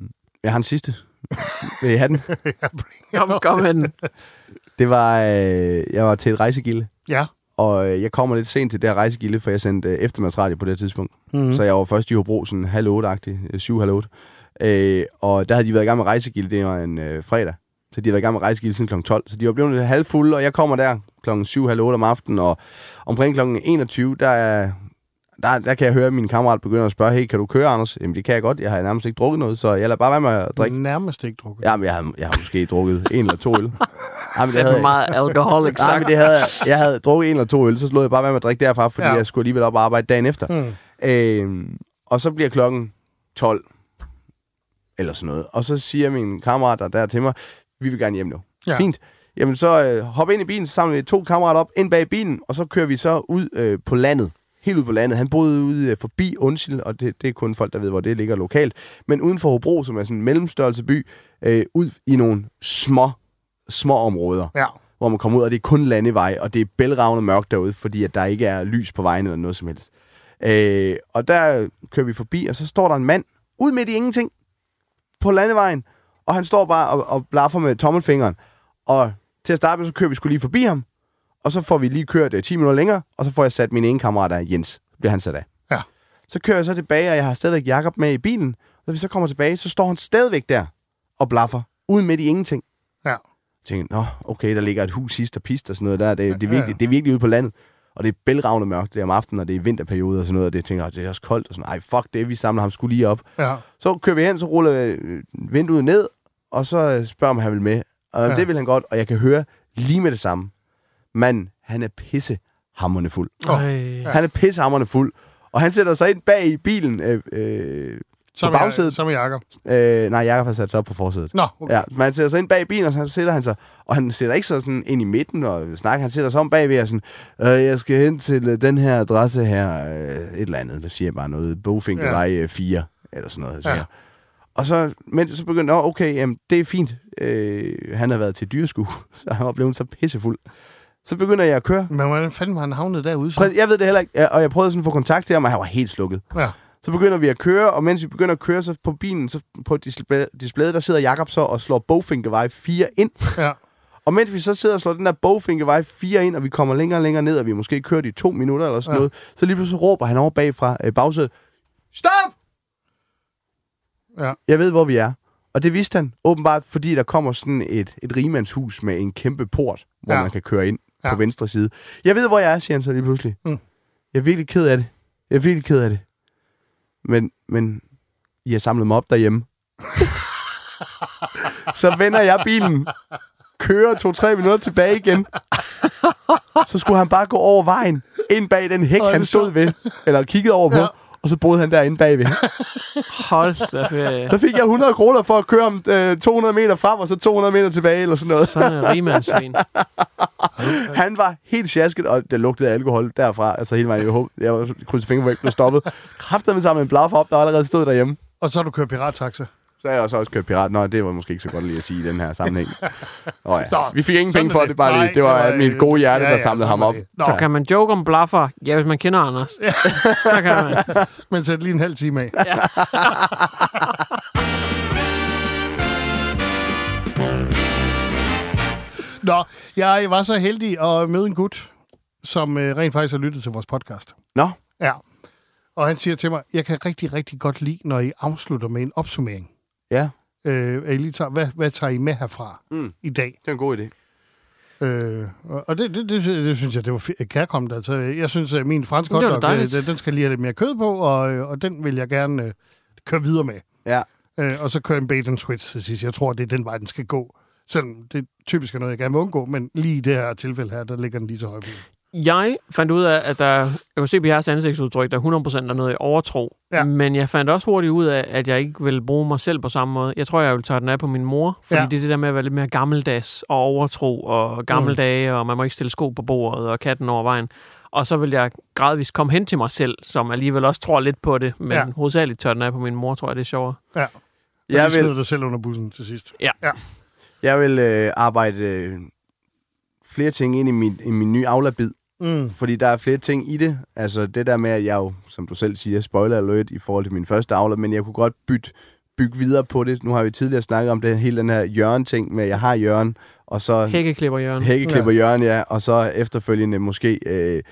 jeg har en sidste. Vil I have den? Kom, kom med den. Det var, øh, jeg var til et rejsegilde, Ja. Og øh, jeg kommer lidt sent til det her rejsegilde, for jeg sendte øh, eftermiddagsradio på det tidspunkt. Mm. Mm. Så jeg var først i Hobro, sådan halv otte-agtig, øh, syv, halv otte. Øh, og der havde de været i gang med rejsegilde, det var en øh, fredag. Så de havde været i gang med rejsegilde siden kl. 12. Så de var blevet lidt halvfulde, og jeg kommer der klokken 7, halv 8 om aftenen, og omkring klokken 21, der, er- der, der kan jeg høre, at min kammerat begynder at spørge, hey, kan du køre, Anders? Jamen, det kan jeg godt. Jeg har nærmest ikke drukket noget, så jeg lader bare være med at drikke. Nærmest ikke drukket. Jamen, jeg har, jeg har måske drukket en eller to øl. Jamen, Det er meget men sagt. det havde, jeg- jeg havde drukket en eller to øl, så slog jeg bare være med at drikke derfra, fordi Ja. jeg skulle alligevel op og arbejde dagen efter. Mm. Øhm, og så bliver klokken 12, eller sådan noget. Og så siger min kammerater der til mig, vi vil gerne hjem nu. Ja. Fint. Jamen så øh, hop ind i bilen, så samler vi to kammerater op ind bag bilen, og så kører vi så ud øh, på landet. Helt ud på landet. Han boede ude øh, forbi Undsil, og det, det er kun folk, der ved, hvor det ligger lokalt. Men uden for Hobro, som er sådan en mellemstørrelse by, øh, ud i nogle små, små områder Ja. hvor man kommer ud, og det er kun landevej, og det er bælragende mørkt derude, fordi at der ikke er lys på vejen eller noget som helst. Øh, og der kører vi forbi, og så står der en mand ud midt i ingenting på landevejen, og han står bare og, og blaffer med tommelfingeren. Og til at starte med, så kører vi skulle lige forbi ham, og så får vi lige kørt øh, 10 minutter længere, og så får jeg sat min ene kammerat der, Jens, bliver han sat af. Ja. Så kører jeg så tilbage, og jeg har stadigvæk Jakob med i bilen, og da vi så kommer tilbage, så står han stadigvæk der og blaffer, ude midt i ingenting. Ja. Tænkte, nå, okay, der ligger et hus sidst og pist og sådan noget der. Det, det, er, virkelig, det er virkelig ude på landet. Og det er bælragende mørkt, det er om aftenen, og det er vinterperiode og sådan noget, og det tænker jeg, det er også koldt og sådan, ej, fuck det, vi samler ham skulle lige op. Ja. Så kører vi hen, så ruller øh, vinduet ned, og så øh, spørger om han vil med. Og Ja. det vil han godt, og jeg kan høre lige med det samme. Men han er pisse hammerne fuld. Ej. Han er pisse hammerne fuld. Og han sætter sig ind bag i bilen øh, øh, Som er, bagsædet. som Jacob. Øh, nej, Jakob har sat sig op på forsædet. Nå, okay. Ja, men han sætter sig ind bag bilen, og så sætter han sig, og han sætter ikke sig sådan ind i midten og snakker, han sætter sig om bagved og sådan, øh, jeg skal hen til øh, den her adresse her, øh, et eller andet, der siger bare noget, Bofinkevej ja. 4, eller sådan noget, siger Ja. Og så, men så begyndte jeg, okay, jamen, det er fint. Øh, han har været til dyrskue, så han var blevet så pissefuld. Så begynder jeg at køre. Men hvordan fanden var han havnet derude? Så? Jeg ved det heller ikke, og jeg prøvede sådan at få kontakt til ham, og han var helt slukket. Ja. Så begynder vi at køre, og mens vi begynder at køre, så på bilen, så på display, displayet, der sidder Jakob så og slår Bofinkevej 4 ind. Ja. Og mens vi så sidder og slår den der Bofinkevej 4 ind, og vi kommer længere og længere ned, og vi måske kørt i to minutter eller sådan Ja. noget, så lige pludselig råber han over bagfra øh, bagsædet, Stop! Ja. Jeg ved, hvor vi er. Og det vidste han åbenbart, fordi der kommer sådan et, et rigmandshus med en kæmpe port, hvor Ja. man kan køre ind ja. på venstre side. Jeg ved, hvor jeg er, siger han så lige pludselig. Mm. Jeg er virkelig ked af det. Jeg er virkelig ked af det. Men, men I har samlet mig op derhjemme. så vender jeg bilen, kører to-tre minutter tilbage igen. så skulle han bare gå over vejen, ind bag den hæk, han stod ved, eller kiggede over på, Ja. Og så boede han derinde bagved. Hold da ferie. Så fik jeg 100 kroner for at køre om øh, 200 meter frem, og så 200 meter tilbage, eller sådan noget. Sådan en rigmandssvin. Han var helt sjasket, og det lugtede af alkohol derfra. Altså hele vejen. Jeg, håb, jeg var krydset fingre, hvor jeg ikke blev stoppet. Kræftede med sammen en blaffer op, der allerede stod derhjemme. Og så har du kørt pirattaxa. Så har jeg også, også kørt pirat. Nå, det var måske ikke så godt lige at sige i den her sammenhæng. Nå, ja. Nå, Vi fik ingen penge for det. det, bare lige. Det var, det var, mit gode hjerte, ja, der ja, samlede ham op. Nå. Så kan man joke om blaffer? Ja, hvis man kender Anders. Så kan man. Men sæt lige en halv time af. Nå, jeg var så heldig at møde en gut, som øh, rent faktisk har lyttet til vores podcast. Nå, Ja. Og han siger til mig, jeg kan rigtig, rigtig godt lide, når I afslutter med en opsummering. Ja, Øh, at I lige tager, hvad, hvad tager I med herfra Mm. i dag? det er en god idé. Øh, og og det, det, det, det synes jeg, det var kærkommet. Altså, jeg synes, at min franske hotdog, dejligt. øh, den skal lige have lidt mere kød på, og, øh, og den vil jeg gerne øh, køre videre med. Ja. Øh, og så køre en bait and switch til sidst. Jeg tror, det er den vej, den skal gå. Selvom det typisk er noget, jeg gerne vil undgå, men lige i det her tilfælde her, der ligger den lige til højre. Jeg fandt ud af, at der, jeg kunne se på jeres ansigtsudtryk, der 100% er noget i overtro. Ja. Men jeg fandt også hurtigt ud af, at jeg ikke vil bruge mig selv på samme måde. Jeg tror, jeg vil tage den af på min mor, fordi Ja. det er det der med at være lidt mere gammeldags og overtro og gammeldage, og man må ikke stille sko på bordet og katten over vejen. Og så vil jeg gradvist komme hen til mig selv, som alligevel også tror lidt på det, men Ja. hovedsageligt tør den af på min mor, tror jeg, det er sjovere. Ja. Jeg Jeg vil- dig selv under bussen til sidst. Ja. ja. Jeg vil øh, arbejde øh, flere ting ind i min, i min nye Aula-bid, Mm. fordi der er flere ting i det. Altså det der med, at jeg jo, som du selv siger, spoiler alert i forhold til min første Aula, men jeg kunne godt bytte, bygge videre på det. Nu har vi tidligere snakket om det hele den her Jørgen-ting med, at jeg har Jørgen, og så Hækkeklipper Jørgen. hækkeklipper Jørgen, ja, og så efterfølgende måske øh,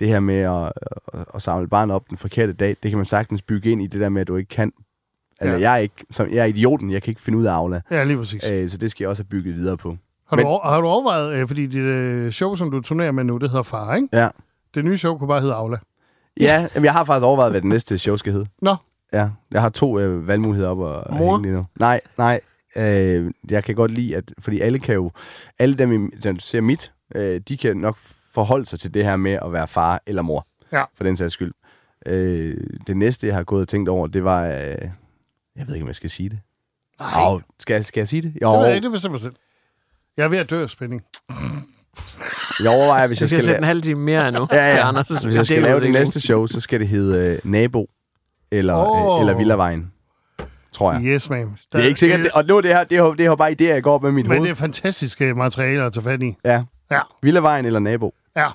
det her med at, at, at samle barn op den forkerte dag, det kan man sagtens bygge ind i det der med, at du ikke kan, eller Ja. jeg, er ikke, som, jeg er idioten, jeg kan ikke finde ud af Aula. Ja, lige præcis. Øh, så det skal jeg også have bygget videre på. Har du, Men- over, har du overvejet, øh, fordi det øh, show, som du turnerer med nu, det hedder Far, ikke? Ja. Det nye show kunne bare hedde Aula. Ja, jamen, jeg har faktisk overvejet, hvad det næste show skal hedde. Nå. Ja, jeg har to øh, valgmuligheder op og Mor? lige nu. Nej, nej. Øh, jeg kan godt lide, at fordi alle kan jo, alle dem, der ser mit, øh, de kan nok forholde sig til det her med at være far eller mor. Ja. For den sags skyld. Øh, det næste, jeg har gået og tænkt over, det var, øh, jeg ved ikke, om jeg skal sige det. Nej. Jo, skal, skal jeg sige det? Jo, Det ved jeg ikke, det bestemmer selv. Jeg er ved at dø af spænding. jeg overvejer, hvis Jeg jeg skal skal, sætte en halv time mere endnu ja, til ja. Anders. Hvis jeg skal lave det næste show, så skal det hedde øh, Nabo eller, Åh. øh, eller Villavejen, tror jeg. Yes, man. Det er ikke sikkert, det, og nu er det her, det er, det er bare idéer, jeg går op med mit Men hoved. det er fantastiske materialer at tage fat i. Ja. Ja. Villavejen eller nabo. Ja.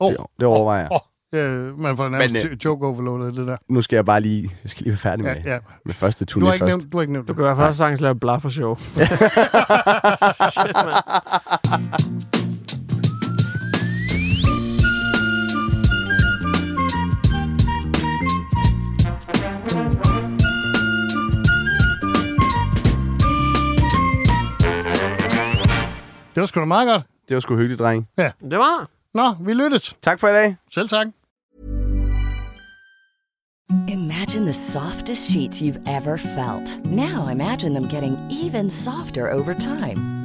Oh. Det, det overvejer jeg. Oh. Ja, man får nærmest Men, øh, joke overloadet, det der. Nu skal jeg bare lige, jeg skal lige være færdig med, Ja, ja. med første turné Du har ikke først. nævnt, du har ikke nævnt Du det. kan i hvert fald sagtens lave et blaffer-show. Shit, mand. Det var sgu da meget godt. Det var sgu hyggeligt, dreng. Ja. Det var. Nå, vi lyttes. Tak for i dag. Selv tak. Imagine the softest sheets you've ever felt. Now imagine them getting even softer over time.